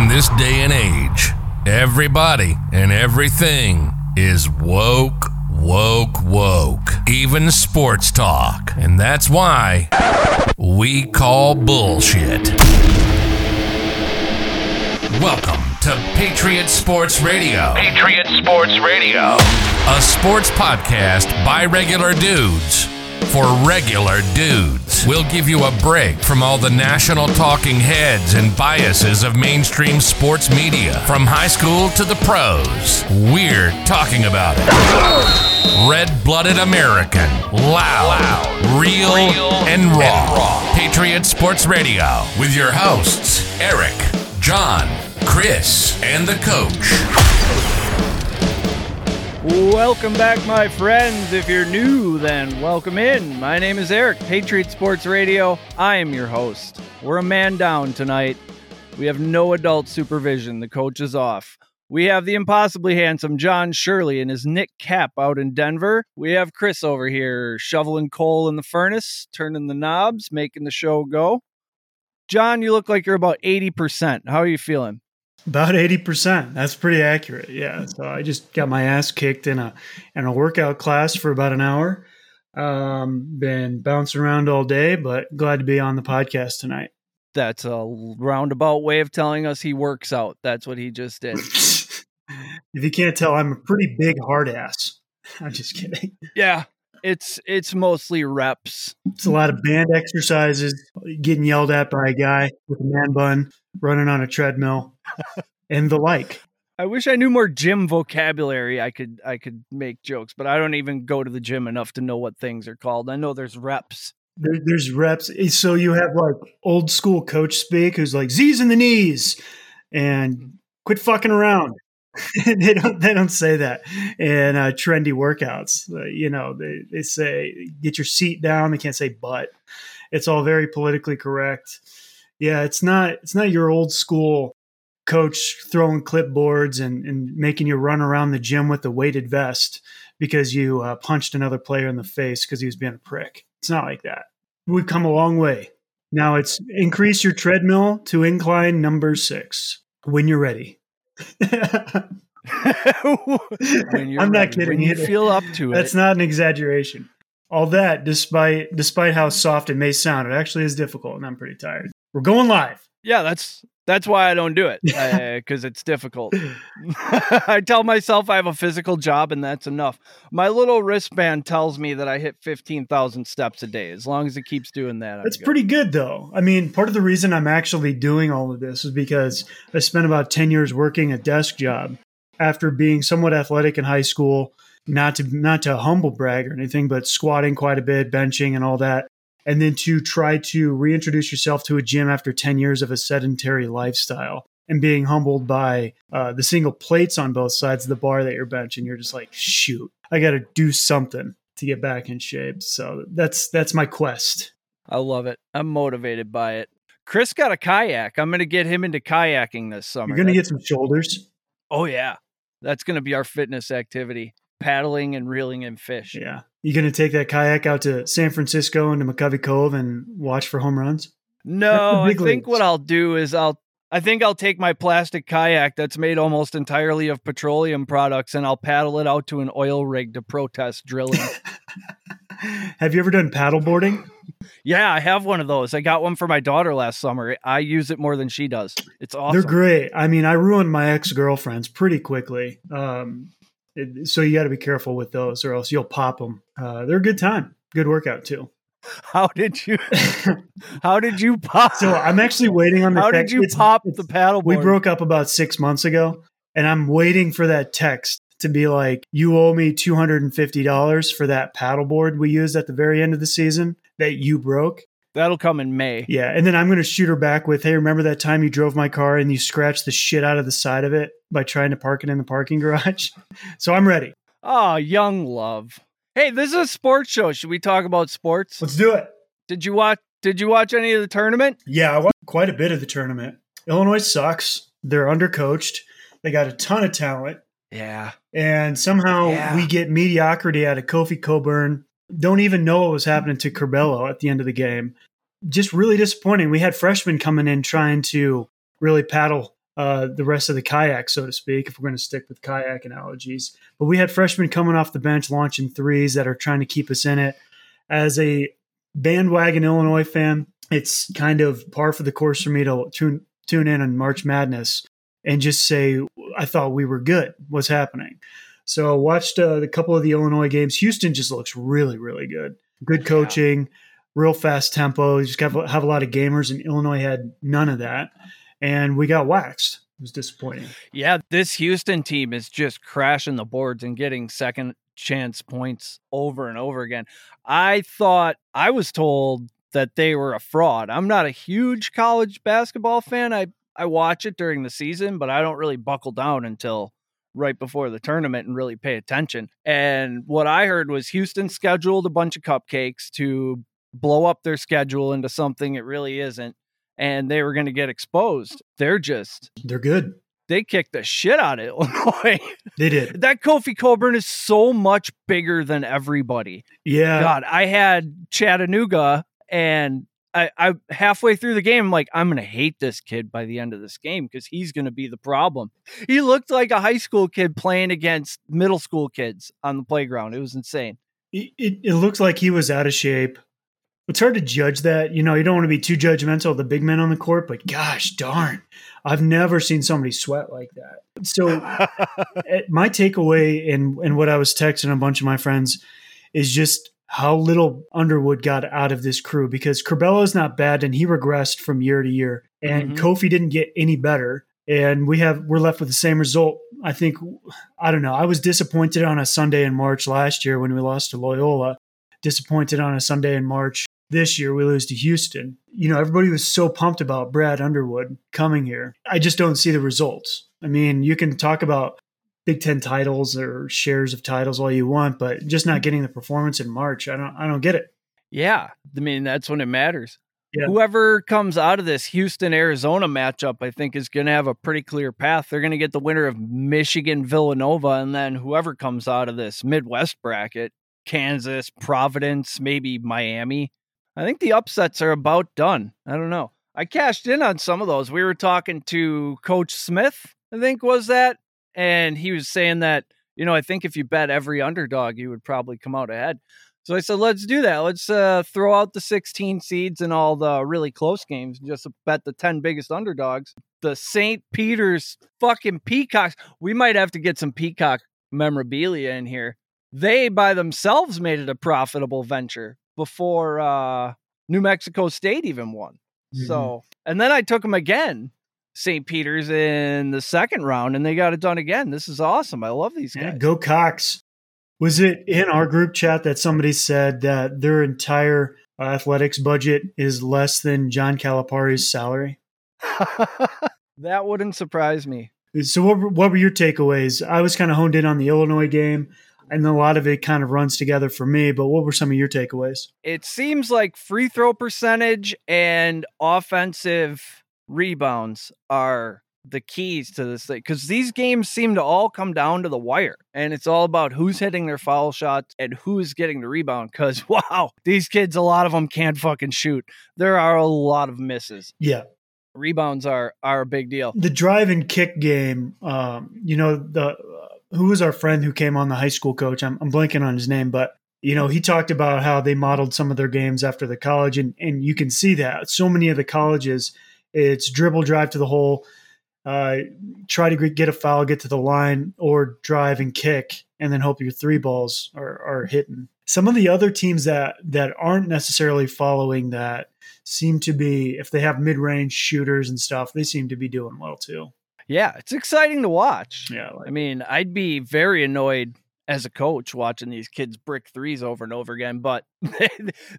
In this day and age, everybody and everything is woke, woke, woke. Even sports talk. And that's why we call bullshit. Welcome to Patriot Sports Radio. Patriot Sports Radio. A sports podcast by regular dudes for regular dudes. We'll give you a break from all the national talking heads and biases of mainstream sports media, from high school to the pros. We're talking about it. Red blooded American, loud, real, and, raw. Patriot Sports Radio with your hosts, Eric, John, Chris, and the coach. Welcome back, my friends. If you're new, then welcome in. My name is Eric, Patriot Sports Radio. I am your host. We're a man down tonight. We have no adult supervision. The coach is off. We have the impossibly handsome John Shirley and his Nick Cap out in Denver. We have Chris over here shoveling coal in the furnace, turning the knobs, making the show go. John, you look like you're about 80%. How are you feeling? About eighty percent. That's pretty accurate. Yeah. So I just got my ass kicked in a in a workout class for about an hour. Um, been bouncing around all day, but glad to be on the podcast tonight. That's a roundabout way of telling us he works out. That's what he just did. if you can't tell, I'm a pretty big hard ass. I'm just kidding. Yeah, it's it's mostly reps. It's a lot of band exercises, getting yelled at by a guy with a man bun, running on a treadmill, and the like. I wish I knew more gym vocabulary. I could I could make jokes, but I don't even go to the gym enough to know what things are called. I know there's reps. There, there's reps. Eh, so you have like old school coach speak who's like Z's in the knees and quit fucking around. they don't they don't say that in uh, trendy workouts. Uh, you know, they, they say get your seat down. They can't say butt. It's all very politically correct. Yeah, it's not it's not your old school coach throwing clipboards and, and making you run around the gym with a weighted vest because you uh, punched another player in the face because he was being a prick. It's not like that. We've come a long way. Now it's increase your treadmill to incline number six when you're ready. I'm not kidding. When you either. feel up to it. That's not an exaggeration. All that, despite despite how soft it may sound, it actually is difficult, and I'm pretty tired. We're going live. Yeah, that's that's why I don't do it because uh, it's difficult. I tell myself I have a physical job and that's enough. My little wristband tells me that I hit fifteen thousand steps a day. As long as it keeps doing that, that's pretty good, though. I mean, part of the reason I'm actually doing all of this is because I spent about ten years working a desk job after being somewhat athletic in high school. Not to not to humble brag or anything, but squatting quite a bit, benching, and all that and then to try to reintroduce yourself to a gym after 10 years of a sedentary lifestyle and being humbled by uh, the single plates on both sides of the bar that you're benching. You're just like shoot i got to do something to get back in shape. So that's that's my quest. I love it. I'm motivated by it. Chris got a kayak. I'm gonna get him into kayaking this summer. You're gonna that's- get some shoulders. Oh yeah. That's gonna be our fitness activity paddling and reeling in fish. Yeah you going to take that kayak out to San Francisco into McCovey Cove and watch for home runs? No, I think leagues. what I'll do is I'll I think I'll take my plastic kayak that's made almost entirely of petroleum products and I'll paddle it out to an oil rig to protest drilling. have you ever done paddleboarding? Yeah, I have one of those. I got one for my daughter last summer. I use it more than she does. It's awesome. They're great. I mean, I ruined my ex girlfriends pretty quickly. Um, so you got to be careful with those, or else you'll pop them. Uh, they're a good time, good workout too. How did you? how did you pop? So I'm actually waiting on the. How text. did you it's, pop it's, the paddle? We broke up about six months ago, and I'm waiting for that text to be like, "You owe me two hundred and fifty dollars for that paddleboard we used at the very end of the season that you broke." That'll come in May. Yeah, and then I'm going to shoot her back with, "Hey, remember that time you drove my car and you scratched the shit out of the side of it by trying to park it in the parking garage?" so I'm ready. Oh, young love. Hey, this is a sports show. Should we talk about sports? Let's do it. Did you watch did you watch any of the tournament? Yeah, I watched quite a bit of the tournament. Illinois sucks. They're undercoached. They got a ton of talent. Yeah. And somehow Yeah. we get mediocrity out of Kofi Cockburn. Don't even know what was happening to Curbelo at the end of the game. Just really disappointing. We had freshmen coming in trying to really paddle uh, the rest of the kayak, so to speak, if we're going to stick with kayak analogies. But we had freshmen coming off the bench launching threes that are trying to keep us in it. As a bandwagon Illinois fan, it's kind of par for the course for me to tune tune in on March Madness and just say I thought we were good. What's happening? So I watched uh, a couple of the Illinois games. Houston just looks really, really good. Good coaching, yeah. real fast tempo. You just have, have a lot of gamers, and Illinois had none of that, and we got waxed. It was disappointing. Yeah, this Houston team is just crashing the boards and getting second chance points over and over again. I thought I was told that they were a fraud. I'm not a huge college basketball fan. I I watch it during the season, but I don't really buckle down until right before the tournament and really pay attention. And what I heard was Houston scheduled a bunch of cupcakes to blow up their schedule into something it really isn't and they were going to get exposed. They're just they're good. They kicked the shit out of Illinois. They did. that Kofi Cockburn is so much bigger than everybody. Yeah. God, I had Chattanooga and I, I halfway through the game, I'm like, I'm gonna hate this kid by the end of this game because he's gonna be the problem. He looked like a high school kid playing against middle school kids on the playground. It was insane. It, it, it looks like he was out of shape. It's hard to judge that. You know, you don't want to be too judgmental of the big men on the court, but gosh darn, I've never seen somebody sweat like that. So, eh, my takeaway and and what I was texting a bunch of my friends is just how little Underwood got out of this crew because is not bad and he regressed from year to year, and mm-hmm. Kofi didn't get any better. And we have we're left with the same result. I think I don't know. I was disappointed on a Sunday in March last year when we lost to Loyola. Disappointed on a Sunday in March this year we lose to Houston. You know, everybody was so pumped about Brad Underwood coming here. I just don't see the results. I mean, you can talk about Big Ten titles or shares of titles all you want, but just not mm. getting the performance in March, I don't I don't get it. Yeah. I mean, that's when it matters. Yeah. Whoever comes out of this Houston Arizona matchup, I think, is going to have a pretty clear path. They're going to get the winner of Michigan Villanova, and then whoever comes out of this Midwest bracket, Kansas, Providence, maybe Miami. I think the upsets are about done. I don't know. I cashed in on some of those. We were talking to Coach Smith, I think was that and he was saying that you know I think if you bet every underdog, you would probably come out ahead. So I said, let's do that. Let's uh, throw out the 16 seeds and all the really close games and just bet the 10 biggest underdogs. The St. Peter's fucking Peacocks. We might have to get some Peacock memorabilia in here. They by themselves made it a profitable venture before uh, New Mexico State even won. Mm-hmm. So, and then I took them again St. Peter's in the second round, and they got it done again. This is awesome. I love these guys. Yeah, go Cox. Was it in our group chat that somebody said that their entire uh, athletics budget is less than John Calipari's salary? that wouldn't surprise me. So, what what were your takeaways? I was kind of honed in on the Illinois game, and a lot of it kind of runs together for me. But what were some of your takeaways? It seems like free throw percentage and offensive rebounds are the keys to this thing because these games seem to all come down to the wire and it's all about who's hitting their foul shots and who's getting the rebound because wow these kids a lot of them can't fucking shoot. There are a lot of misses. Yeah. Rebounds are are a big deal. The drive and kick game um you know the uh, who was our friend who came on the high school coach? I'm, I'm blanking on his name but you know he talked about how they modeled some of their games after the college and and you can see that. So many of the colleges it's dribble drive to the hole, uh, try to get a foul, get to the line, or drive and kick, and then hope your three balls are, are hitting. Some of the other teams that that aren't necessarily following that seem to be, if they have mid range shooters and stuff, they seem to be doing well too. Yeah, it's exciting to watch. Yeah, like, I mean, I'd be very annoyed as a coach watching these kids brick threes over and over again, but they,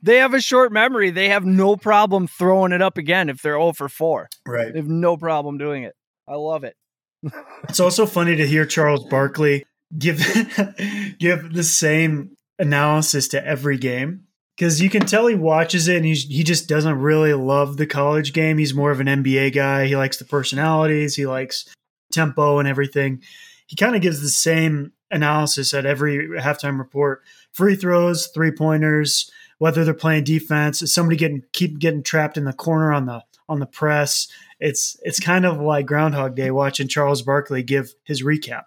they have a short memory. They have no problem throwing it up again if they're 0 for 4. Right. They have no problem doing it. I love it. it's also funny to hear Charles Barkley give give the same analysis to every game because you can tell he watches it and he's, he just doesn't really love the college game. He's more of an NBA guy. He likes the personalities, he likes tempo and everything. He kind of gives the same analysis at every halftime report. Free throws, three pointers, whether they're playing defense, is somebody getting keep getting trapped in the corner on the on the press. It's it's kind of like Groundhog Day watching Charles Barkley give his recap.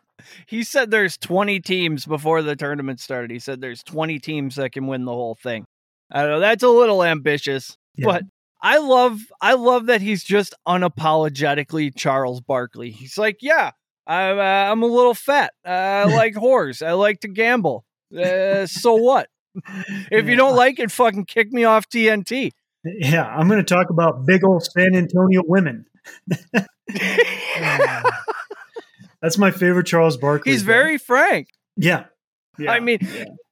He said there's 20 teams before the tournament started. He said there's 20 teams that can win the whole thing. I don't know. That's a little ambitious, Yeah. but I love I love that he's just unapologetically Charles Barkley. He's like, yeah, I'm uh, I'm a little fat. Uh, I like whores. I like to gamble. Uh, so what? If you don't like it, fucking kick me off TNT. Yeah, I'm going to talk about big old San Antonio women. That's my favorite Charles Barkley. He's very frank. yeah. yeah. I mean,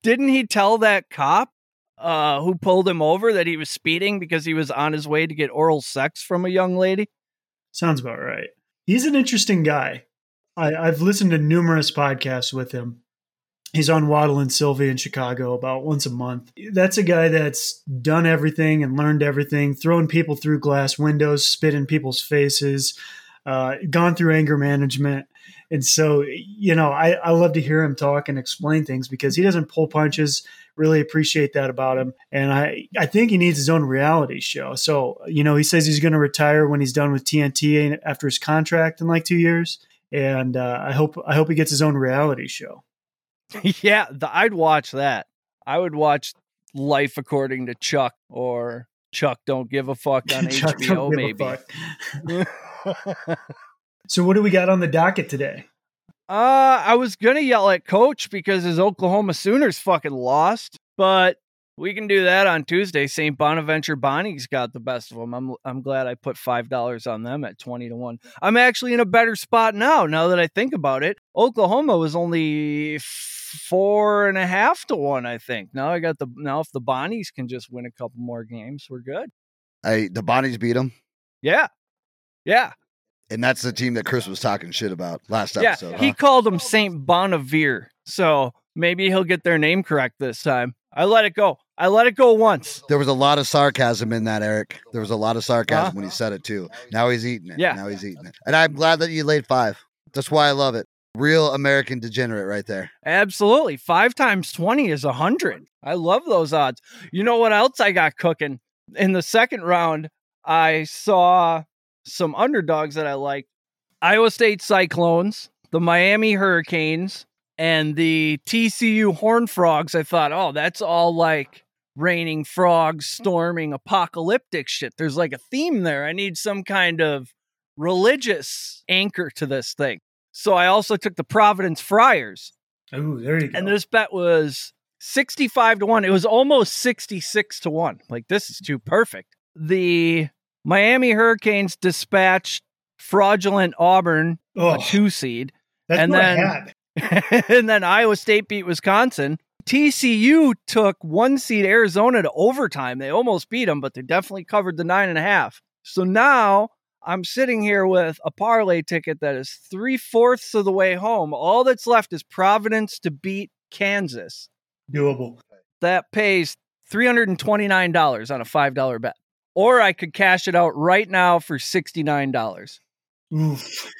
didn't he tell that cop uh, who pulled him over that he was speeding because he was on his way to get oral sex from a young lady? Sounds about right. He's an interesting guy. I, I've listened to numerous podcasts with him. He's on Waddle and Silvy in Chicago about once a month. That's a guy that's done everything and learned everything, thrown people through glass windows, spit in people's faces, uh, gone through anger management. And so, you know, I, I love to hear him talk and explain things because he doesn't pull punches. Really appreciate that about him. And I, I think he needs his own reality show. So, you know, he says he's going to retire when he's done with TNT after his contract in like two years. And uh, I hope I hope he gets his own reality show. yeah, the, I'd watch that. I would watch Life According to Chuck or Chuck Don't Give a Fuck on HBO, don't give a maybe. fuck. So, what do we got on the docket today? Uh, I was gonna yell at Coach because his Oklahoma Sooners fucking lost, but we can do that on Tuesday. St. Bonaventure Bonnie's got the best of them. I'm I'm glad I put five dollars on them at twenty to one. I'm actually in a better spot now. Now that I think about it, Oklahoma was only four and a half to one. I think now I got the now if the Bonnies can just win a couple more games, we're good. Hey, the Bonnies beat them, Yeah, yeah, and that's the team that Chris was talking shit about last yeah. episode. he huh? called them Saint Bonavere, so maybe he'll get their name correct this time. I let it go. I let it go once. There was a lot of sarcasm in that, Eric. There was a lot of sarcasm Huh? when he said it too. Now he's eating it. Yeah. Now he's eating it. And I'm glad that you laid five. That's why I love it. Real American degenerate right there. Absolutely. Five times 20 is a 100. I love those odds. You know what else I got cooking? In the second round, I saw some underdogs that I like Iowa State Cyclones, the Miami Hurricanes, and the TCU Horn Frogs. I thought, oh, that's all like raining frogs, storming, apocalyptic shit. There's like a theme there. I need some kind of religious anchor to this thing. So I also took the Providence Friars. Oh, there you go. And this bet was 65 to 1. It was almost 66 to 1. Like, this is too perfect. The Miami Hurricanes dispatched fraudulent Auburn, oh, a two seed. that's and then-. and then Iowa State beat Wisconsin. TCU took one seed Arizona to overtime. They almost beat them, but they definitely covered the nine and a half. So now I'm sitting here with a parlay ticket that is three fourths of the way home. All that's left is Providence to beat Kansas. Doable. That pays $329 on a $5 bet. Or I could cash it out right now for $69. Oof.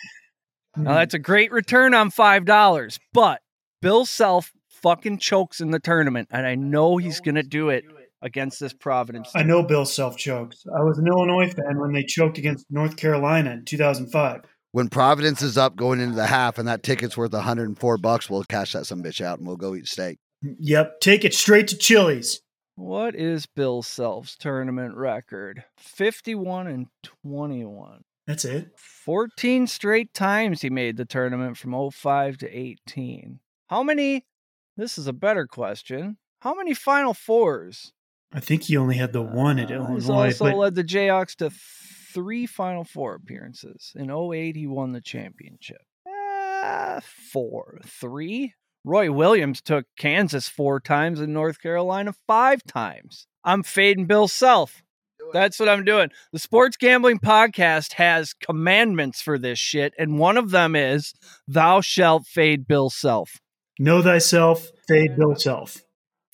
Now hmm. that's a great return on five dollars, but Bill Self fucking chokes in the tournament, and I know he's gonna do it against this Providence. I know Bill Self chokes. I was an Illinois fan when they choked against North Carolina in 2005. When Providence is up going into the half and that ticket's worth 104 bucks, we'll cash that some bitch out and we'll go eat steak. Yep, take it straight to Chili's. What is Bill Self's tournament record? Fifty-one and twenty-one. That's it. 14 straight times he made the tournament from 05 to 18. How many? This is a better question. How many Final Fours? I think he only had the one at Uh, He's Illinois, also but led the Jayhawks to three Final Four appearances. In 08, he won the championship. Uh, four. Three? Roy Williams took Kansas four times and North Carolina five times. I'm fading Bill Self. That's what I'm doing. The Sports Gambling Podcast has commandments for this shit, and one of them is thou shalt fade Bill Self. know thyself, fade Bill self.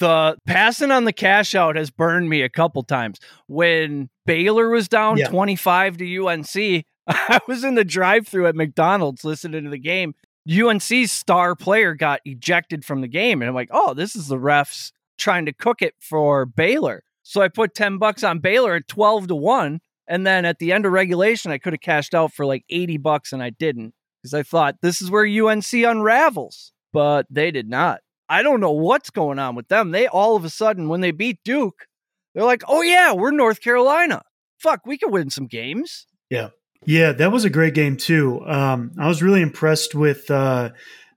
the passing on the cash out has burned me a couple times. When Baylor was down Yeah. 25 to UNC, I was in the drive through at McDonald's listening to the game. UNC's star player got ejected from the game. And I'm like, oh, this is the refs trying to cook it for Baylor. So I put 10 bucks on Baylor at 12 to 1. And then at the end of regulation, I could have cashed out for like 80 bucks and I didn't because I thought this is where UNC unravels, but they did not. I don't know what's going on with them. They all of a sudden, when they beat Duke, they're like, oh yeah, we're North Carolina. Fuck, we could win some games. Yeah. Yeah, that was a great game too. Um, I was really impressed with uh,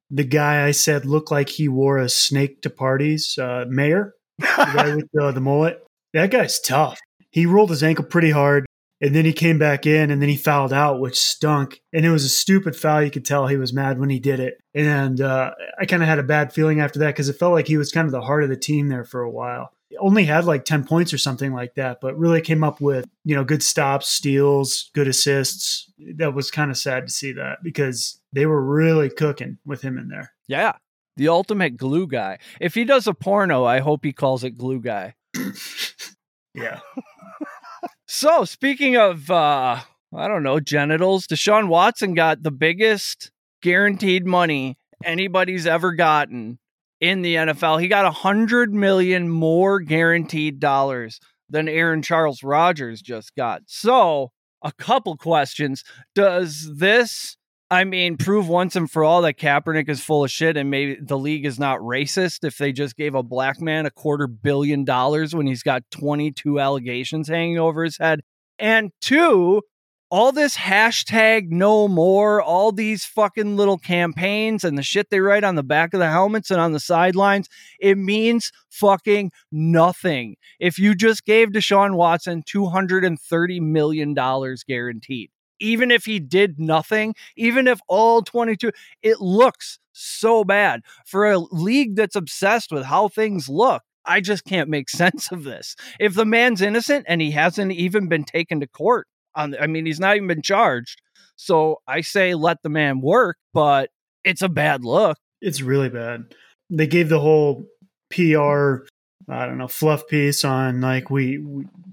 the guy I said looked like he wore a snake to parties, uh, Mayer, the guy with uh, the mullet. That guy's tough. He rolled his ankle pretty hard, and then he came back in, and then he fouled out, which stunk. And it was a stupid foul. You could tell he was mad when he did it. And uh, I kind of had a bad feeling after that because it felt like he was kind of the heart of the team there for a while only had like 10 points or something like that, but really came up with, you know, good stops, steals, good assists. That was kind of sad to see that because they were really cooking with him in there. Yeah. The ultimate glue guy. If he does a porno, I hope he calls it glue guy. yeah. so speaking of uh I don't know, genitals, Deshaun Watson got the biggest guaranteed money anybody's ever gotten in the NFL. He got a hundred million more guaranteed dollars than Aaron Charles Rodgers just got. So, a couple questions. Does this, I mean, prove once and for all that Kaepernick is full of shit and maybe the league is not racist if they just gave a black man a quarter billion dollars when he's got 22 allegations hanging over his head? And two, all this hashtag no more, all these fucking little campaigns and the shit they write on the back of the helmets and on the sidelines, it means fucking nothing. If you just gave Deshaun Watson $230 million guaranteed, even if he did nothing, even if all 22, it looks so bad for a league that's obsessed with how things look. I just can't make sense of this. If the man's innocent and he hasn't even been taken to court, on I mean, he's not even been charged. So I say let the man work, but it's a bad look. It's really bad. They gave the whole PR I don't know, fluff piece on like we,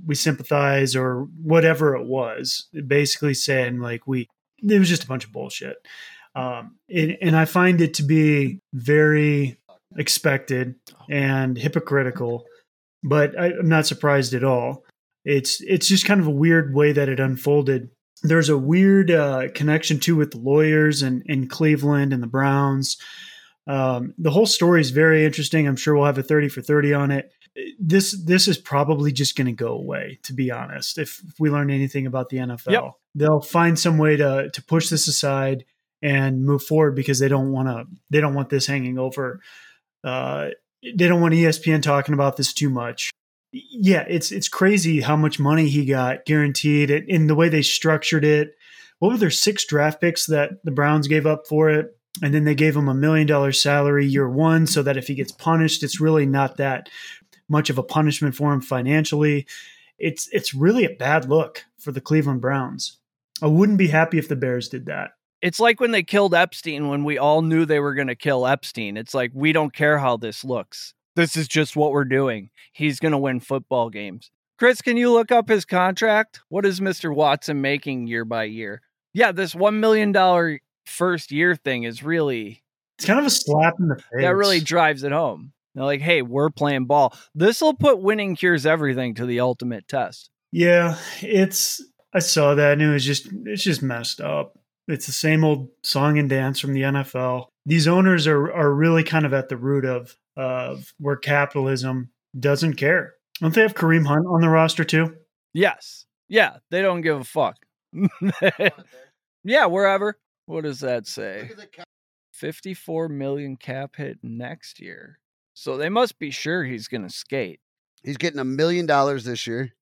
we sympathize or whatever it was. Basically saying like we it was just a bunch of bullshit. Um, and, and I find it to be very expected and hypocritical, but I, I'm not surprised at all it's it's just kind of a weird way that it unfolded. There's a weird uh, connection too with the lawyers and in Cleveland and the Browns. Um, the whole story is very interesting. I'm sure we'll have a 30 for 30 on it. This this is probably just going to go away. To be honest, if, if, we learn anything about the NFL, yep. they'll find some way to to push this aside and move forward because they don't want to they don't want this hanging over. Uh, they don't want ESPN talking about this too much yeah, it's it's crazy how much money he got guaranteed in the way they structured it. What were there six draft picks that the Browns gave up for it? And then they gave him a million dollar salary year one so that if he gets punished, it's really not that much of a punishment for him financially. It's it's really a bad look for the Cleveland Browns. I wouldn't be happy if the Bears did that. It's like when they killed Epstein when we all knew they were going to kill Epstein. It's like we don't care how this looks. This is just what we're doing. He's going to win football games. Chris, can you look up his contract? What is Mr. Watson making year by year? Yeah, this $1 million first year thing is really. It's kind of a slap in the face. That really drives it home. They're like, hey, we're playing ball. This will put winning cures everything to the ultimate test. Yeah, it's. I saw that and it was just, it's just messed up. It's the same old song and dance from the NFL. These owners are, are really kind of at the root of of where capitalism doesn't care. Don't they have Kareem Hunt on the roster too? Yes. Yeah, they don't give a fuck. yeah, wherever. What does that say? 54 million cap hit next year. So they must be sure he's going to skate. He's getting a million dollars this year.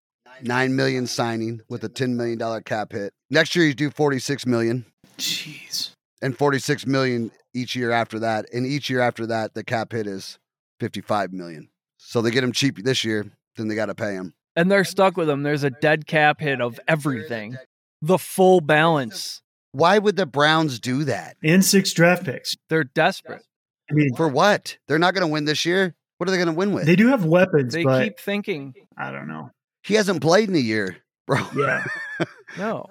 9 million signing with a 10 million dollar cap hit. Next year he's due 46 million. Jeez. And 46 million each year after that. And each year after that the cap hit is 55 million. So they get him cheap this year, then they got to pay him. And they're stuck with him. There's a dead cap hit of everything. The full balance. Why would the Browns do that? And six draft picks. They're desperate. I mean, for what? They're not going to win this year. What are they going to win with? They do have weapons. They keep thinking. I don't know. He hasn't played in a year, bro. Yeah. no.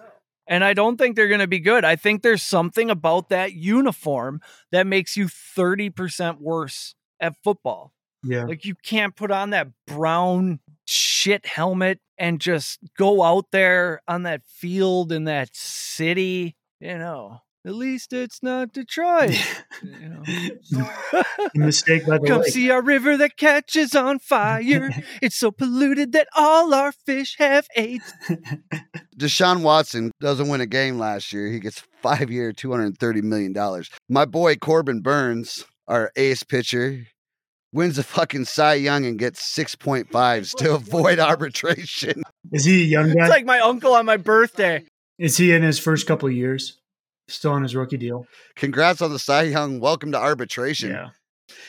And I don't think they're going to be good. I think there's something about that uniform that makes you 30% worse at football. Yeah. Like you can't put on that brown shit helmet and just go out there on that field in that city, you know. At least it's not Detroit. you know. Mistake by the Come lake. see our river that catches on fire. it's so polluted that all our fish have AIDS. Deshaun Watson doesn't win a game last year. He gets five year, $230 million. My boy Corbin Burnes, our ace pitcher, wins a fucking Cy Young and gets 6.5s to avoid arbitration. Is he a young guy? It's like my uncle on my birthday. Is he in his first couple of years? Still on his rookie deal? Congrats on the Cy Young. Welcome to arbitration. Yeah.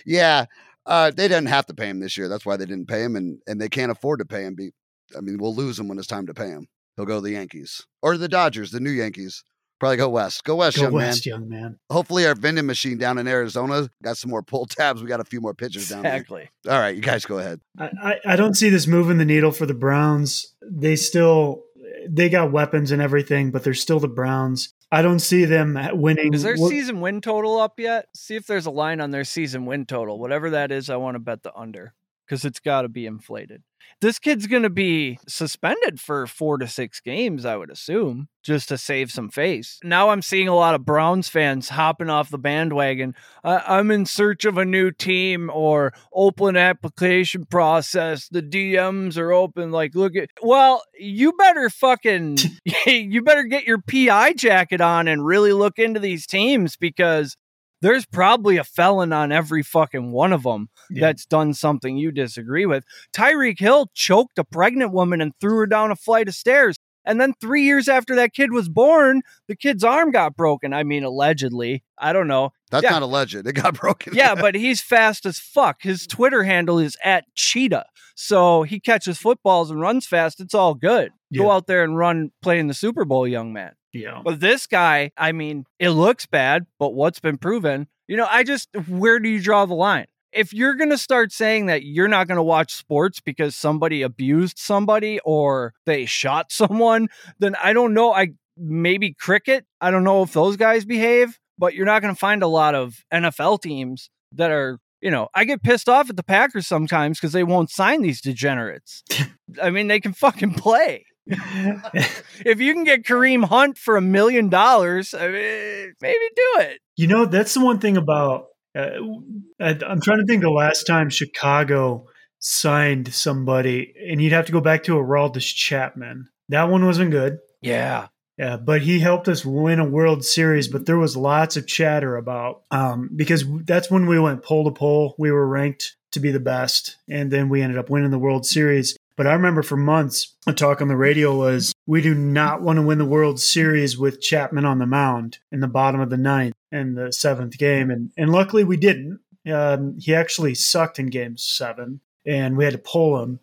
Yeah. Uh, they didn't have to pay him this year. That's why they didn't pay him, and, and they can't afford to pay him. Be, I mean, we'll lose him when it's time to pay him. He'll go to the Yankees or the Dodgers, the new Yankees. Probably go west. Go west, Go young west, man. young man. Hopefully, our vending machine down in Arizona got some more pull tabs. We got a few more pitchers down there. Exactly. All right, you guys go ahead. I, I, I don't see this moving the needle for the Browns. They still they got weapons and everything, but they're still the Browns. I don't see them winning. Is their What- season win total up yet? See if there's a line on their season win total. Whatever that is, I want to bet the under because it's got to be inflated. This kid's going to be suspended for four to six games, I would assume, just to save some face. Now I'm seeing a lot of Browns fans hopping off the bandwagon. I- I'm in search of a new team or open application process. The DMs are open. Like, look at, well, you better fucking, you better get your PI jacket on and really look into these teams because there's probably a felon on every fucking one of them Yeah. that's done something you disagree with. Tyreek Hill choked a pregnant woman and threw her down a flight of stairs. And then three years after that kid was born, the kid's arm got broken. I mean, allegedly. I don't know. That's Yeah. not alleged. It got broken. Yeah, but he's fast as fuck. His Twitter handle is at Cheetah. So he catches footballs and runs fast. It's all good. Go out there and run, play in the Super Bowl, young man. Yeah. But this guy, I mean, it looks bad, but what's been proven? You know, I just, where do you draw the line? If you're going to start saying that you're not going to watch sports because somebody abused somebody or they shot someone, then I don't know. I maybe cricket. I don't know if those guys behave, but you're not going to find a lot of NFL teams that are, you know, I get pissed off at the Packers sometimes because they won't sign these degenerates. I mean, they can fucking play if you can get Kareem Hunt for a million dollars, I mean, maybe do it. You know, that's the one thing about. Uh, I, I'm trying to think the last time Chicago signed somebody, and you'd have to go back to Aroldis Chapman. That one wasn't good. Yeah. Yeah, but he helped us win a World Series. But there was lots of chatter about um, because that's when we went pole to pole. We were ranked to be the best, and then we ended up winning the World Series. But I remember for months, a talk on the radio was we do not want to win the World Series with Chapman on the mound in the bottom of the ninth and the seventh game, and and luckily we didn't. Um, he actually sucked in Game Seven, and we had to pull him.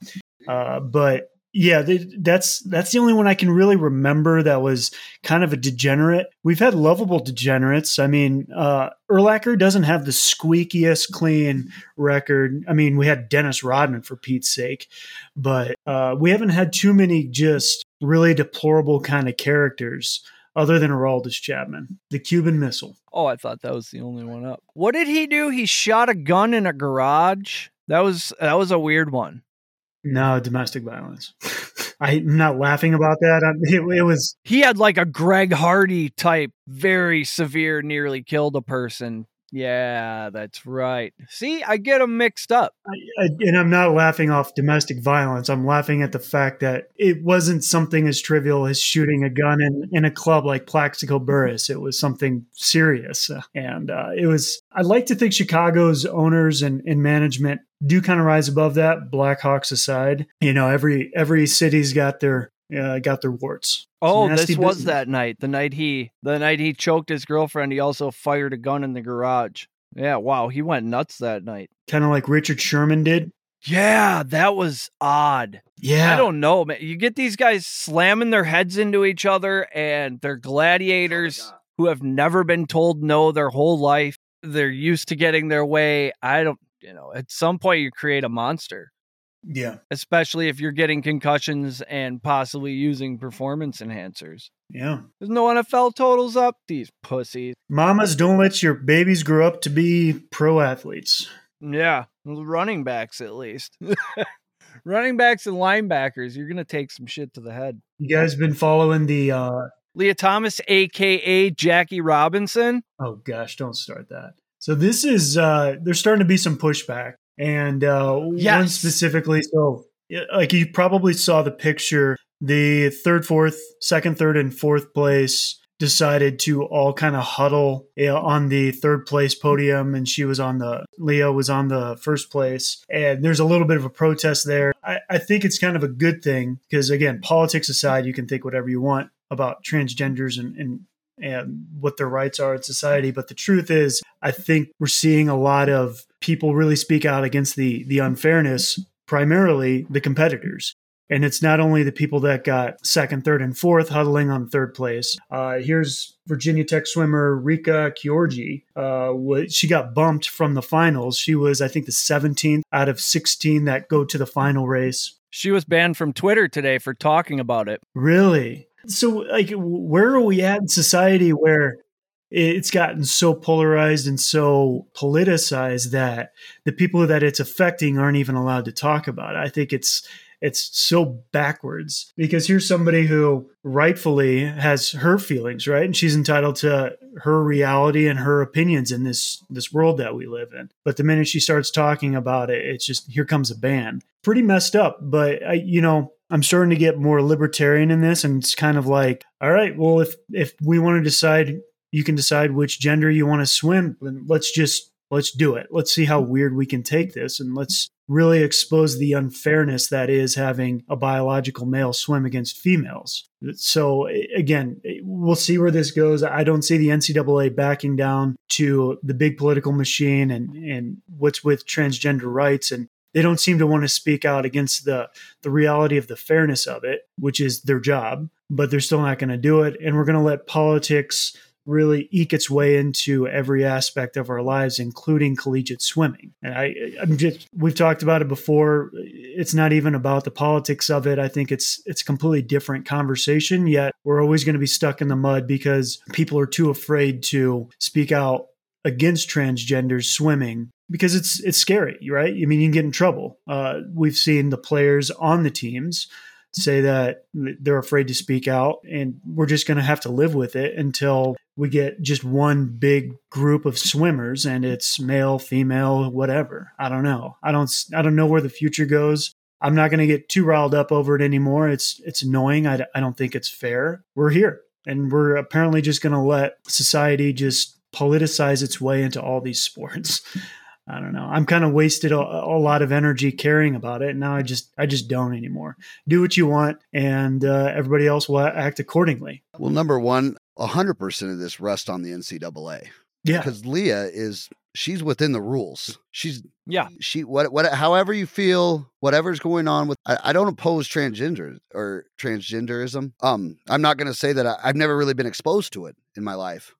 Uh, but yeah, that's that's the only one I can really remember that was kind of a degenerate. We've had lovable degenerates. I mean, uh, Urlacher doesn't have the squeakiest clean record. I mean, we had Dennis Rodman for Pete's sake, but uh, we haven't had too many just really deplorable kind of characters other than Aroldis Chapman, the Cuban Missile. Oh, I thought that was the only one up. What did he do? He shot a gun in a garage. That was that was a weird one. No domestic violence. I'm not laughing about that. It, it was He had like a Greg Hardy type, very severe, nearly killed a person. Yeah, that's right. See, I get them mixed up. I, and I'm not laughing off domestic violence. I'm laughing at the fact that it wasn't something as trivial as shooting a gun in, in a club like Plaxico Burress. It was something serious. And uh, it was, I'd like to think Chicago's owners and, and management do kind of rise above that, Blackhawks aside. You know, every every city's got their uh, got their warts. Oh, nasty this was that night. The night he the night he choked his girlfriend, he also fired a gun in the garage. Yeah, wow, he went nuts that night. Kind of like Richard Sherman did. Yeah, that was odd. Yeah. I don't know, man. You get these guys slamming their heads into each other and they're gladiators who have never been told no their whole life. They're used to getting their way. I don't, you know, at some point you create a monster, Yeah. especially if you're getting concussions and possibly using performance enhancers. Yeah. There's no NFL totals up. These pussies. Mamas, don't let your babies grow up to be pro athletes. Yeah, running backs at least. Running backs and linebackers, you're gonna take some shit to the head. You guys been following the uh Lia Thomas, aka Jackie Robinson. oh gosh, don't start that. So this is uh there's starting to be some pushback. And uh one specifically so like you probably saw the picture, the third, fourth, second, third, and fourth place decided to all kind of huddle uh, on the third place podium and she was on the Lia was on the first place and there's a little bit of a protest there. I, I think it's kind of a good thing because again, politics aside, you can think whatever you want about transgenders and, and and what their rights are in society. But the truth is, I think we're seeing a lot of people really speak out against the the unfairness, primarily the competitors. And it's not only the people that got second, third, and fourth huddling on third place. Uh, here's Virginia Tech swimmer Reka Gyorgy. Uh, she got bumped from the finals. She was, I think, the 17th out of 16 that go to the final race. She was banned from Twitter today for talking about it. Really? So, like, where are we at in society where it's gotten so polarized and so politicized that the people that it's affecting aren't even allowed to talk about it? I think it's it's so backwards because here's somebody who rightfully has her feelings, right? And she's entitled to her reality and her opinions in this this world that we live in. But the minute she starts talking about it, it's just here comes a ban. Pretty messed up, but I, you know, I'm starting to get more libertarian in this, and it's kind of like, all right, well, if if we want to decide, you can decide which gender you want to swim, then let's just let's do it. Let's see how weird we can take this, and let's really expose the unfairness that is having a biological male swim against females. So again, we'll see where this goes. I don't see the NCAA backing down to the big political machine and and what's with transgender rights and they don't seem to want to speak out against the the reality of the fairness of it, which is their job, but they're still not going to do it. And we're going to let politics really eke its way into every aspect of our lives, including collegiate swimming. And I, I'm just we've talked about it before. It's not even about the politics of it. I think it's it's a completely different conversation. Yet we're always going to be stuck in the mud because people are too afraid to speak out against transgenders swimming because it's it's scary, right? I mean, you can get in trouble. Uh, we've seen the players on the teams say that they're afraid to speak out, and we're just going to have to live with it until we get just one big group of swimmers, and it's male, female, whatever. I don't know. I don't. I don't know where the future goes. I'm not going to get too riled up over it anymore. It's it's annoying. I, I don't think it's fair. We're here, and we're apparently just going to let society just politicize its way into all these sports. I don't know. I'm kind of wasted a, a, lot of energy caring about it. Now I just, I just don't anymore. Do what you want, and uh, everybody else will act accordingly. Well, number one, 100% of this rests on the NCAA. Yeah. Because Lia is, she's within the rules. She's, Yeah. she, what, what, however you feel, whatever's going on with, I, I don't oppose transgender or transgenderism. Um, I'm not going to say that I, I've never really been exposed to it in my life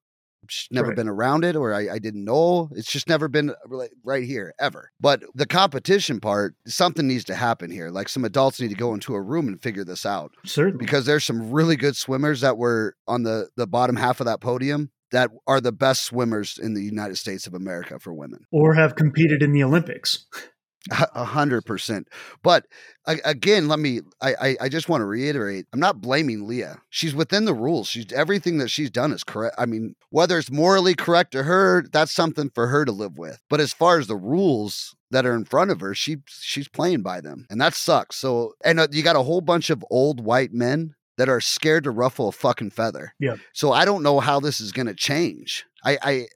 never Right. been around it or I, I didn't know it's just never been uh, right here ever but the competition part something needs to happen here like some adults need to go into a room and figure this out Certainly. because there's some really good swimmers that were on the the bottom half of that podium that are the best swimmers in the united states of america for women or have competed in the Olympics. a hundred percent. But again let me I, I i just want to reiterate i'm not blaming lia. She's within the rules. She's everything that she's done is correct. I mean whether it's morally correct to her that's something for her to live with. But as far as the rules that are in front of her she she's playing by them and that sucks. So and uh, you got a whole bunch of old white men that are scared to ruffle a fucking feather. Yeah. so i don't know how this is going to change. I i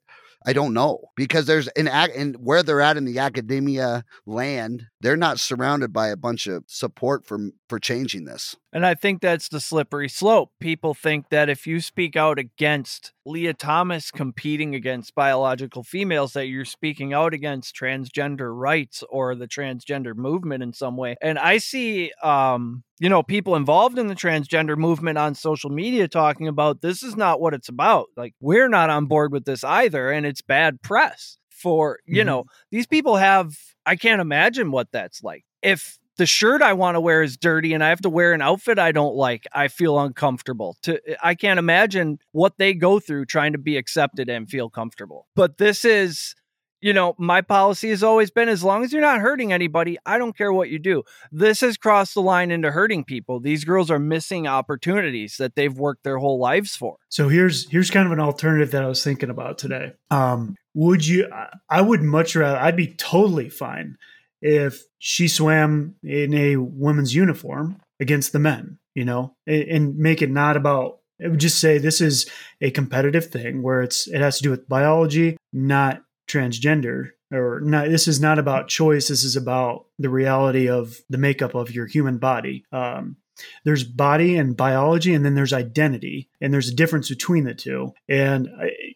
I don't know because there's an and where they're at in the academia land, they're not surrounded by a bunch of support for for changing this. And I think that's the slippery slope. People think that if you speak out against Lia Thomas competing against biological females, that you're speaking out against transgender rights or the transgender movement in some way. And I see, um, you know, people involved in the transgender movement on social media talking about this is not what it's about. Like, we're not on board with this either. And it's bad press for, you Mhm. know, these people have, I can't imagine what that's like. If the shirt I want to wear is dirty and I have to wear an outfit I don't like, I feel uncomfortable. To I can't imagine what they go through trying to be accepted and feel comfortable. But this is you know, my policy has always been as long as you're not hurting anybody, I don't care what you do. This has crossed the line into hurting people. These girls are missing opportunities that they've worked their whole lives for. So here's here's kind of an alternative that I was thinking about today. Um, would you? I would much rather. I'd be totally fine if she swam in a women's uniform against the men. You know, and, and make it not about. It would just say this is a competitive thing where it's it has to do with biology, not transgender or not this is not about choice this is about the reality of the makeup of your human body. Um, there's body and biology and then there's identity and there's a difference between the two. And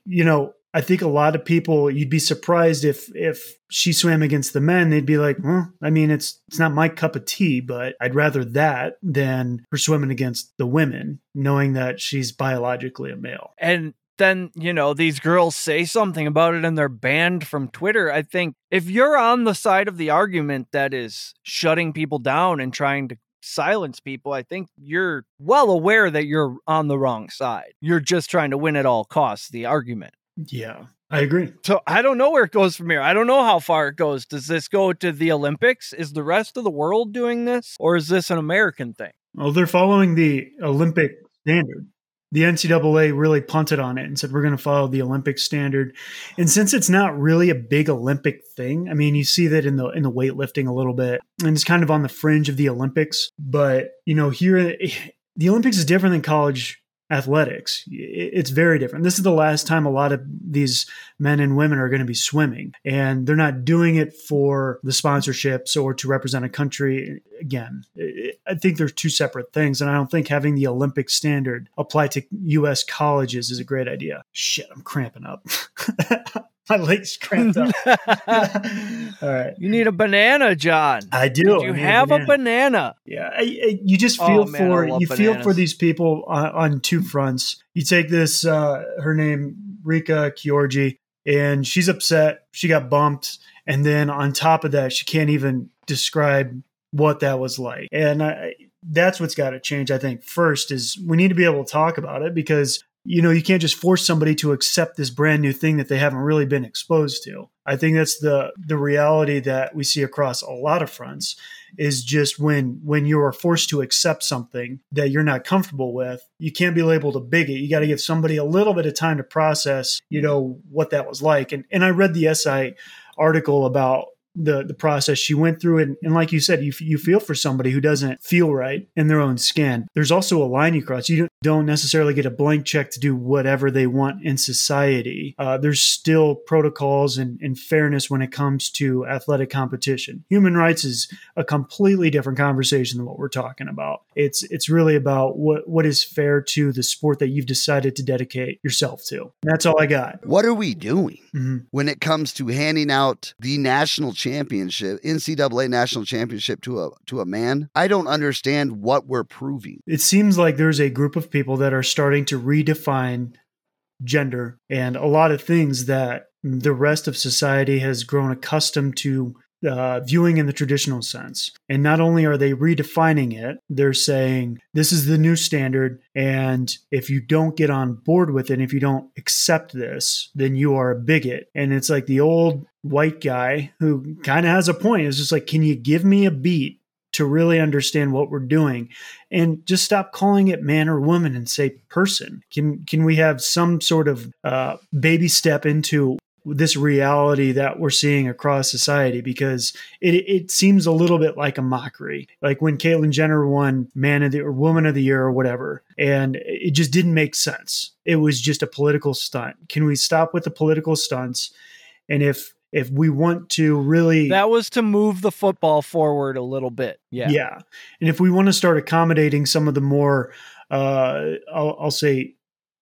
you know i think a lot of people you'd be surprised if if she swam against the men they'd be like well i mean it's it's not my cup of tea but i'd rather that than her swimming against the women knowing that she's biologically a male. And then, you know, these girls say something about it and they're banned from Twitter. I think if you're on the side of the argument that is shutting people down and trying to silence people, I think you're well aware that you're on the wrong side. You're just trying to win at all costs, the argument. Yeah. I agree. So I don't know where it goes from here. I don't know how far it goes. Does this go to the Olympics? Is the rest of the world doing this? Or is this an American thing? Well, they're following the Olympic standard the NCAA really punted on it and said we're going to follow the Olympic standard. And since it's not really a big Olympic thing, I mean, you see that in the in the weightlifting a little bit, and it's kind of on the fringe of the Olympics. But you know, here the Olympics is different than college athletics. It's very different. This is the last time a lot of these men and women are going to be swimming, and they're not doing it for the sponsorships or to represent a country. Uh, again, I think they're two separate things, and I don't think having the Olympic standard apply to U.S. colleges is a great idea. Shit, I'm cramping up. My legs cramped up. All right. You need a banana, John. I do. Did you have a banana? a banana? Yeah. I, I, you just oh, feel oh, man, for you bananas. feel for these people on, on, two fronts. You take this. Uh, her name Reka Gyorgy, and she's upset. She got bumped, and then on top of that, she can't even describe what that was like. And I, that's what's got to change. I think first is we need to be able to talk about it because you know, you can't just force somebody to accept this brand new thing that they haven't really been exposed to. I think that's the the reality that we see across a lot of fronts is just when when you are forced to accept something that you're not comfortable with, you can't be labeled a bigot. You got to give somebody a little bit of time to process, you know, what that was like. And and I read the SI article about the the process. She went through it and like you said you, you feel for somebody who doesn't feel right in their own skin. There's also a line you cross. You don't, don't necessarily get a blank check to do whatever they want in society. Uh, there's still protocols and, and fairness when it comes to athletic competition. Human rights is a completely different conversation than what we're talking about. It's it's really about what what is fair to the sport that you've decided to dedicate yourself to. That's all i got. What are we doing mm-hmm. when it comes to handing out the national championship, NCAA national championship to a to a man, I don't understand what we're proving. It seems like there's a group of people that are starting to redefine gender and a lot of things that the rest of society has grown accustomed to uh, viewing in the traditional sense. And not only are they redefining it, they're saying this is the new standard. And if you don't get on board with it, if you don't accept this, then you are a bigot. And it's like the old white guy who kind of has a point. It's just like, can you give me a beat? To really understand what we're doing, and just stop calling it man or woman and say person. Can can we have some sort of uh, baby step into this reality that we're seeing across society because it, it seems a little bit like a mockery. Like when Caitlyn Jenner won Man of the or Woman of the Year or whatever, and it just didn't make sense. It was just a political stunt. Can we stop with the political stunts? And if if we want to really that was to move the football forward a little bit. Yeah. Yeah. And if we want to start accommodating some of the more uh I'll, I'll say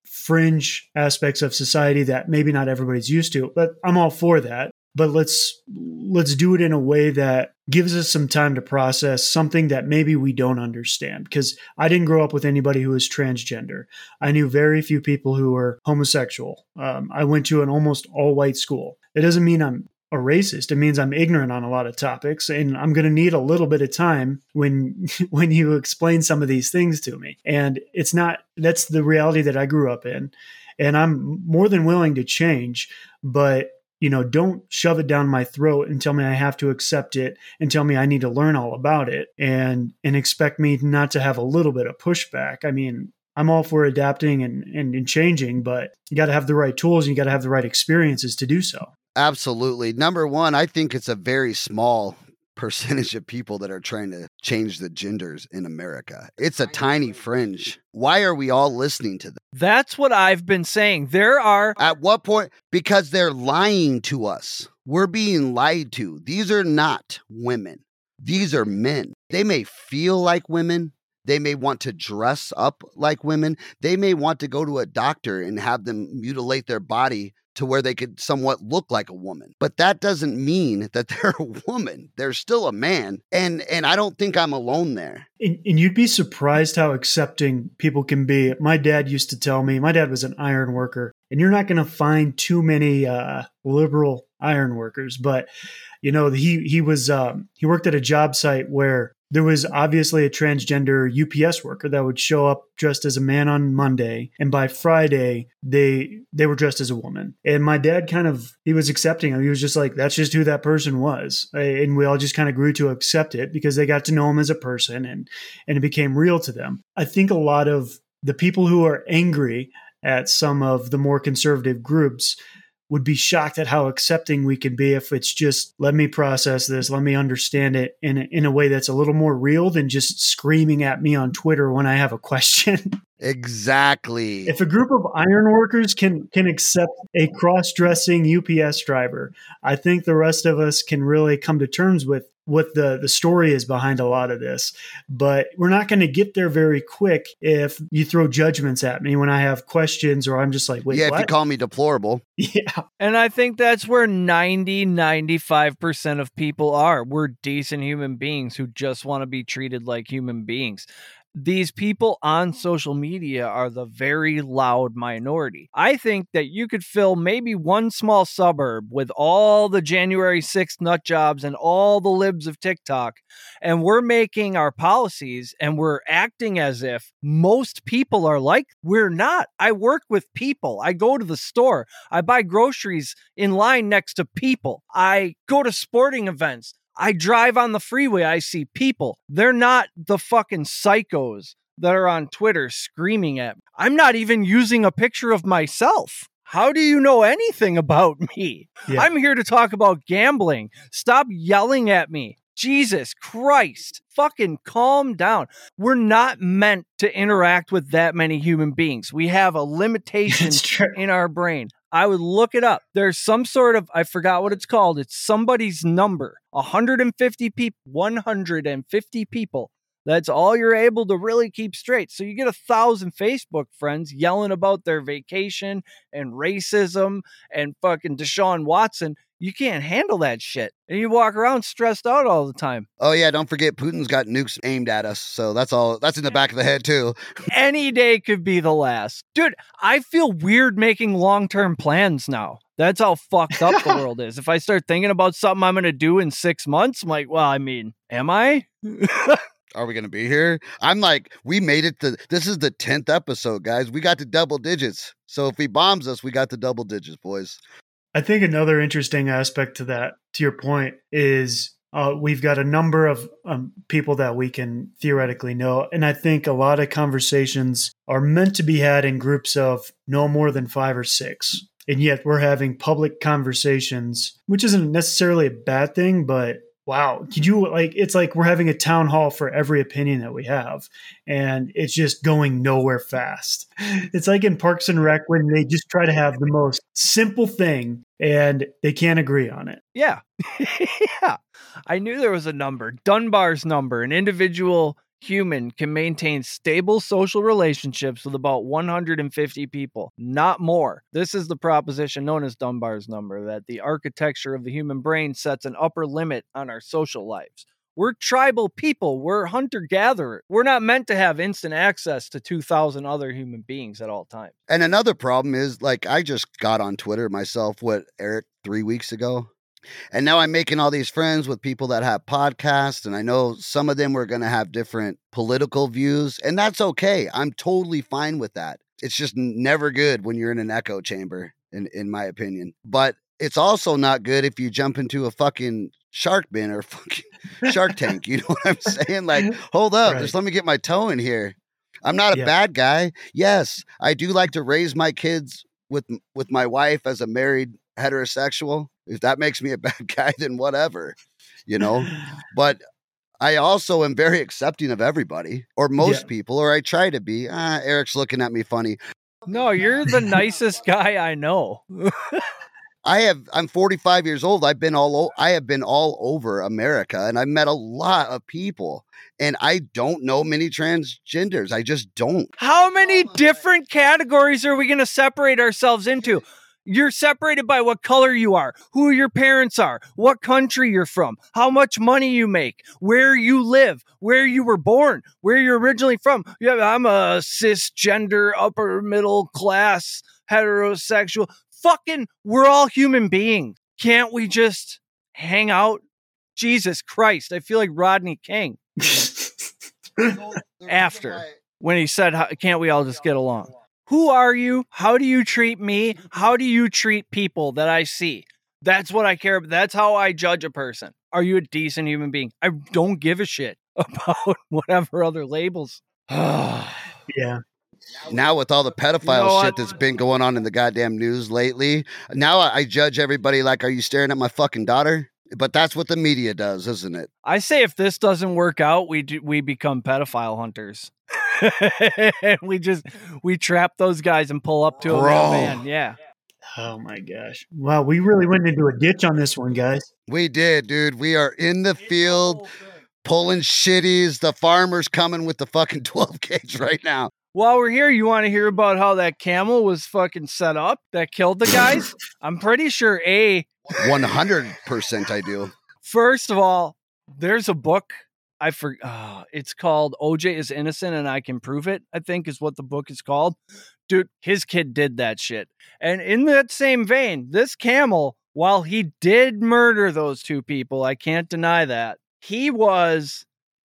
fringe aspects of society that maybe not everybody's used to but i'm all for that but let's let's do it in a way that gives us some time to process something that maybe we don't understand. Because i didn't grow up with anybody who was transgender. I knew very few people who were homosexual. Um, i went to an almost all white school. It doesn't mean i'm a racist. It means I'm ignorant on a lot of topics and I'm going to need a little bit of time when when you explain some of these things to me. And it's not that's the reality that I grew up in. And I'm more than willing to change, but you know, don't shove it down my throat and tell me I have to accept it and tell me I need to learn all about it and and expect me not to have a little bit of pushback. I mean, I'm all for adapting and, and, and changing, but you got to have the right tools and you got to have the right experiences to do so. Absolutely. Number one, I think it's a very small percentage of people that are trying to change the genders in America. It's a tiny fringe. Why are we all listening to them? That's what I've been saying. There are At what point? Because they're lying to us. We're being lied to. These are not women. These are men. They may feel like women. They may want to dress up like women. They may want to go to a doctor and have them mutilate their body to where they could somewhat look like a woman. But that doesn't mean that they're a woman. They're still a man. And and I don't think I'm alone there. And, and, you'd be surprised how accepting people can be. My dad used to tell me, my dad was an iron worker, and you're not going to find too many uh, liberal iron workers, but you know, he he was um, he worked at a job site where there was obviously a transgender UPS worker that would show up dressed as a man on Monday and by Friday they they were dressed as a woman. And my dad kind of he was accepting him. He was just like that's just who that person was. And we all just kind of grew to accept it because they got to know him as a person and and it became real to them. I think a lot of the people who are angry at some of the more conservative groups would be shocked at how accepting we can be if it's just let me process this, let me understand it in a, in a way that's a little more real than just screaming at me on Twitter when I have a question. Exactly. If a group of iron workers can can accept a cross-dressing UPS driver, I think the rest of us can really come to terms with what the the story is behind a lot of this. But we're not going to get there very quick if you throw judgments at me when I have questions or I'm just like, wait, yeah, what? if you call me deplorable. Yeah. And I think that's where 90, 95% of people are. We're decent human beings who just want to be treated like human beings these people on social media are the very loud minority. I think that you could fill maybe one small suburb with all the January 6th nut jobs and all the libs of TikTok, and we're making our policies and we're acting as if most people are like we're not. I work with people. I go to the store. I buy groceries in line next to people. I go to sporting events. I drive on the freeway, I see people. They're not the fucking psychos that are on Twitter screaming at me. I'm not even using a picture of myself. How do you know anything about me? Yeah. I'm here to talk about gambling. Stop yelling at me. Jesus Christ. Fucking calm down. We're not meant to interact with that many human beings. We have a limitation in our brain. I would look it up. There's some sort of, I forgot what it's called. It's somebody's number. 150 people, 150 people. That's all you're able to really keep straight. So you get a thousand Facebook friends yelling about their vacation and racism and fucking Deshaun Watson you can't handle that shit. And you walk around stressed out all the time. Oh yeah, don't forget Putin's got nukes aimed at us. So that's all that's in the back of the head too. Any day could be the last. Dude, I feel weird making long-term plans now. That's how fucked up the world is. If I start thinking about something I'm going to do in 6 months, I'm like, well, I mean, am I? Are we going to be here? I'm like, we made it to this is the 10th episode, guys. We got to double digits. So if he bombs us, we got the double digits, boys. I think another interesting aspect to that, to your point, is uh, we've got a number of um, people that we can theoretically know. And I think a lot of conversations are meant to be had in groups of no more than five or six. And yet we're having public conversations, which isn't necessarily a bad thing, but wow, could you like it's like we're having a town hall for every opinion that we have, and it's just going nowhere fast. It's like in Parks and Rec when they just try to have the most simple thing and they can't agree on it. Yeah. yeah. I knew there was a number, Dunbar's number, an individual human can maintain stable social relationships with about 150 people, not more. This is the proposition known as Dunbar's number that the architecture of the human brain sets an upper limit on our social lives. We're tribal people. We're hunter gatherer. We're not meant to have instant access to 2,000 other human beings at all times. And another problem is like, I just got on Twitter myself, what, Eric, three weeks ago? And now I'm making all these friends with people that have podcasts, and I know some of them are going to have different political views, and that's okay. I'm totally fine with that. It's just never good when you're in an echo chamber, in, in my opinion. But it's also not good if you jump into a fucking shark bin or fucking shark tank. You know what I'm saying? Like, hold up, Right. just let me get my toe in here. I'm not a Yeah. bad guy. Yes, I do like to raise my kids with with my wife as a married heterosexual. If that makes me a bad guy, then whatever, you know. But I also am very accepting of everybody, or most Yeah. people, or I try to be. Ah, Eric's looking at me funny. No, you're the nicest guy I know. I have I'm 45 years old. I've been all o- I have been all over America and I've met a lot of people and I don't know many transgenders. I just don't. How many different categories are we going to separate ourselves into? You're separated by what color you are, who your parents are, what country you're from, how much money you make, where you live, where you were born, where you're originally from. Yeah, I'm a cisgender, upper middle class, heterosexual. Fucking, we're all human beings. Can't we just hang out? Jesus Christ, I feel like Rodney King After. when he said, Can't we all just get along? Who are you? How do you treat me? How do you treat people that I see? That's what I care about. That's how I judge a person. Are you a decent human being? I don't give a shit about whatever other labels. yeah. Now with all the pedophile know shit what? that's been going on in the goddamn news lately, now I, I judge everybody like, are you staring at my fucking daughter? But that's what the media does, isn't it? I say if this doesn't work out, we do, we become pedophile hunters. we just we trap those guys and pull up to them. Bro. Man, yeah. Oh my gosh. Wow, we really went into a ditch on this one, guys. We did, dude. We are in the field pulling shitties. The farmer's coming with the fucking 12 gauge right now. While we're here, you want to hear about how that camel was fucking set up that killed the guys? I'm pretty sure A 100% I do. First of all, there's a book. I for uh, it's called OJ is innocent and I can prove it. I think is what the book is called. Dude, his kid did that shit. And in that same vein, this camel, while he did murder those two people, I can't deny that. He was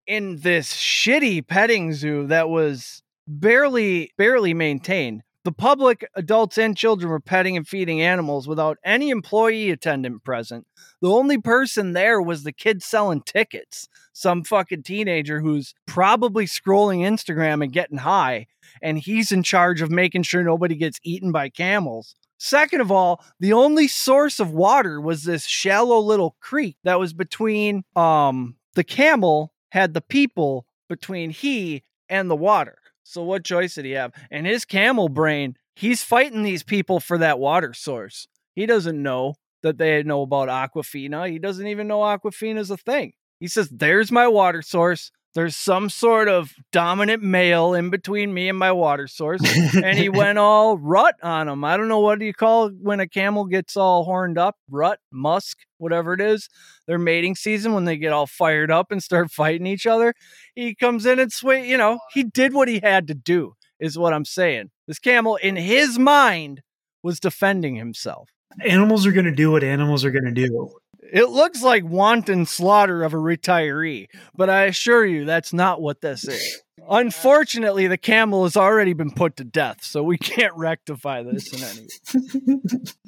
in this shitty petting zoo that was barely barely maintained. The public, adults and children were petting and feeding animals without any employee attendant present. The only person there was the kid selling tickets, some fucking teenager who's probably scrolling Instagram and getting high, and he's in charge of making sure nobody gets eaten by camels. Second of all, the only source of water was this shallow little creek that was between um the camel had the people between he and the water. So what choice did he have? And his camel brain, he's fighting these people for that water source. He doesn't know that they know about Aquafina. He doesn't even know Aquafina is a thing. He says, There's my water source. There's some sort of dominant male in between me and my water source. and he went all rut on him. I don't know what do you call when a camel gets all horned up? Rut, musk, whatever it is. Their mating season when they get all fired up and start fighting each other. He comes in and sway, you know, he did what he had to do, is what I'm saying. This camel, in his mind, was defending himself. Animals are going to do what animals are going to do. It looks like wanton slaughter of a retiree, but I assure you that's not what this is. Unfortunately, the camel has already been put to death, so we can't rectify this in any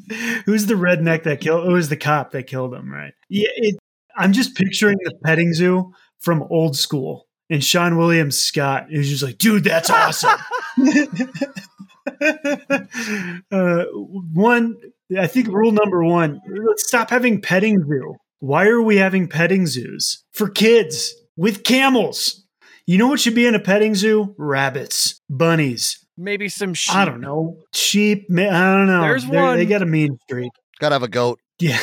way. Who's the redneck that killed? It was the cop that killed him, right? Yeah, it, I'm just picturing the petting zoo from old school, and Seann William Scott is just like, dude, that's awesome. uh, one, I think rule number one: let's stop having petting zoo. Why are we having petting zoos for kids with camels? You know what should be in a petting zoo? Rabbits, bunnies. Maybe some sheep. I don't know. Sheep. I don't know. There's They're- They got a mean streak. Gotta have a goat Yeah.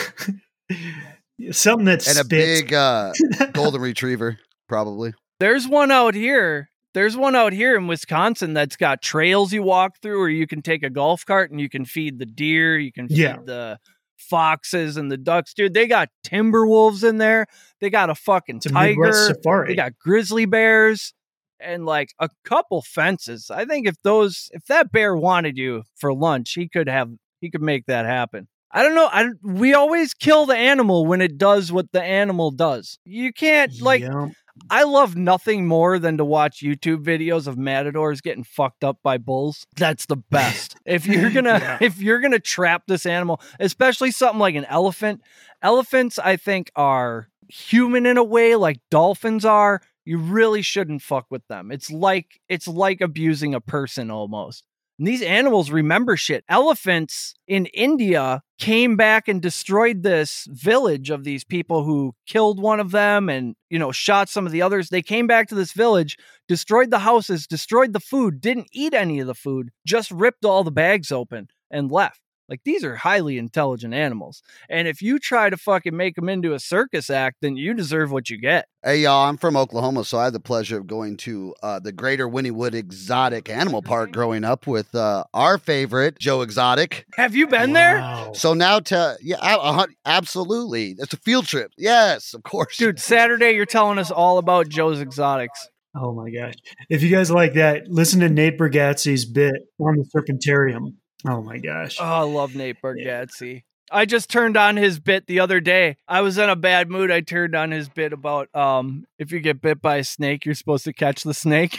Something that's. and a big uh, golden retriever, probably. There's one out here. There's one out here in Wisconsin that's got trails you walk through, or you can take a golf cart and you can feed the deer, you can feed Yeah. the foxes and the ducks. Dude, they got timber wolves in there. They got a fucking It's a tiger. safari. They got grizzly bears and like a couple fences. I think if those, if that bear wanted you for lunch, he could have, he could make that happen. I don't know. I we always kill the animal when it does what the animal does. You can't like Yeah. I love nothing more than to watch YouTube videos of matadors getting fucked up by bulls. That's the best. if you're gonna Yeah. if you're gonna trap this animal, especially something like an elephant, elephants I think are human in a way like dolphins are. You really shouldn't fuck with them. It's like it's like abusing a person almost. And these animals remember shit. Elephants in India came back and destroyed this village of these people who killed one of them and, you know, shot some of the others. They came back to this village, destroyed the houses, destroyed the food, didn't eat any of the food, just ripped all the bags open and left. Like these are highly intelligent animals. And if you try to fucking make them into a circus act, then you deserve what you get. Hey, y'all, I'm from Oklahoma, so I had the pleasure of going to uh, the Greater Wynnewood Exotic Animal Park growing up with uh, our favorite, Joe Exotic. Have you been there? So now, to yeah, a- a hun- absolutely, it's a field trip. Yes, of course, Dude, Saturday you're telling us all about Joe's Exotics. Oh my gosh. If you guys like that, listen to Nate Bargatze's bit on the Serpentarium. Oh my gosh. Oh, I love Nate Bargatze. I just turned on his bit the other day. I was in a bad mood. I turned on his bit about um if you get bit by a snake, you're supposed to catch the snake.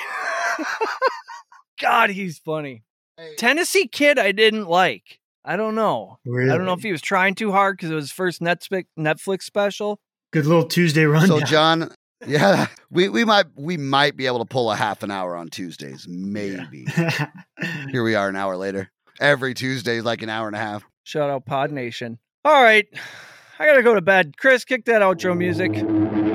God, he's funny. Tennessee Kid I didn't like. I don't know. Really? I don't know if he was trying too hard because it was his first Netflix Netflix special. Good little Tuesday run. So, John, yeah, we, we might we might be able to pull a half an hour on Tuesdays, maybe. Here we are, an hour later. Every Tuesday like an hour and a half. Shout out Pod Nation. All right. I gotta go to bed. Chris, kick that outro music.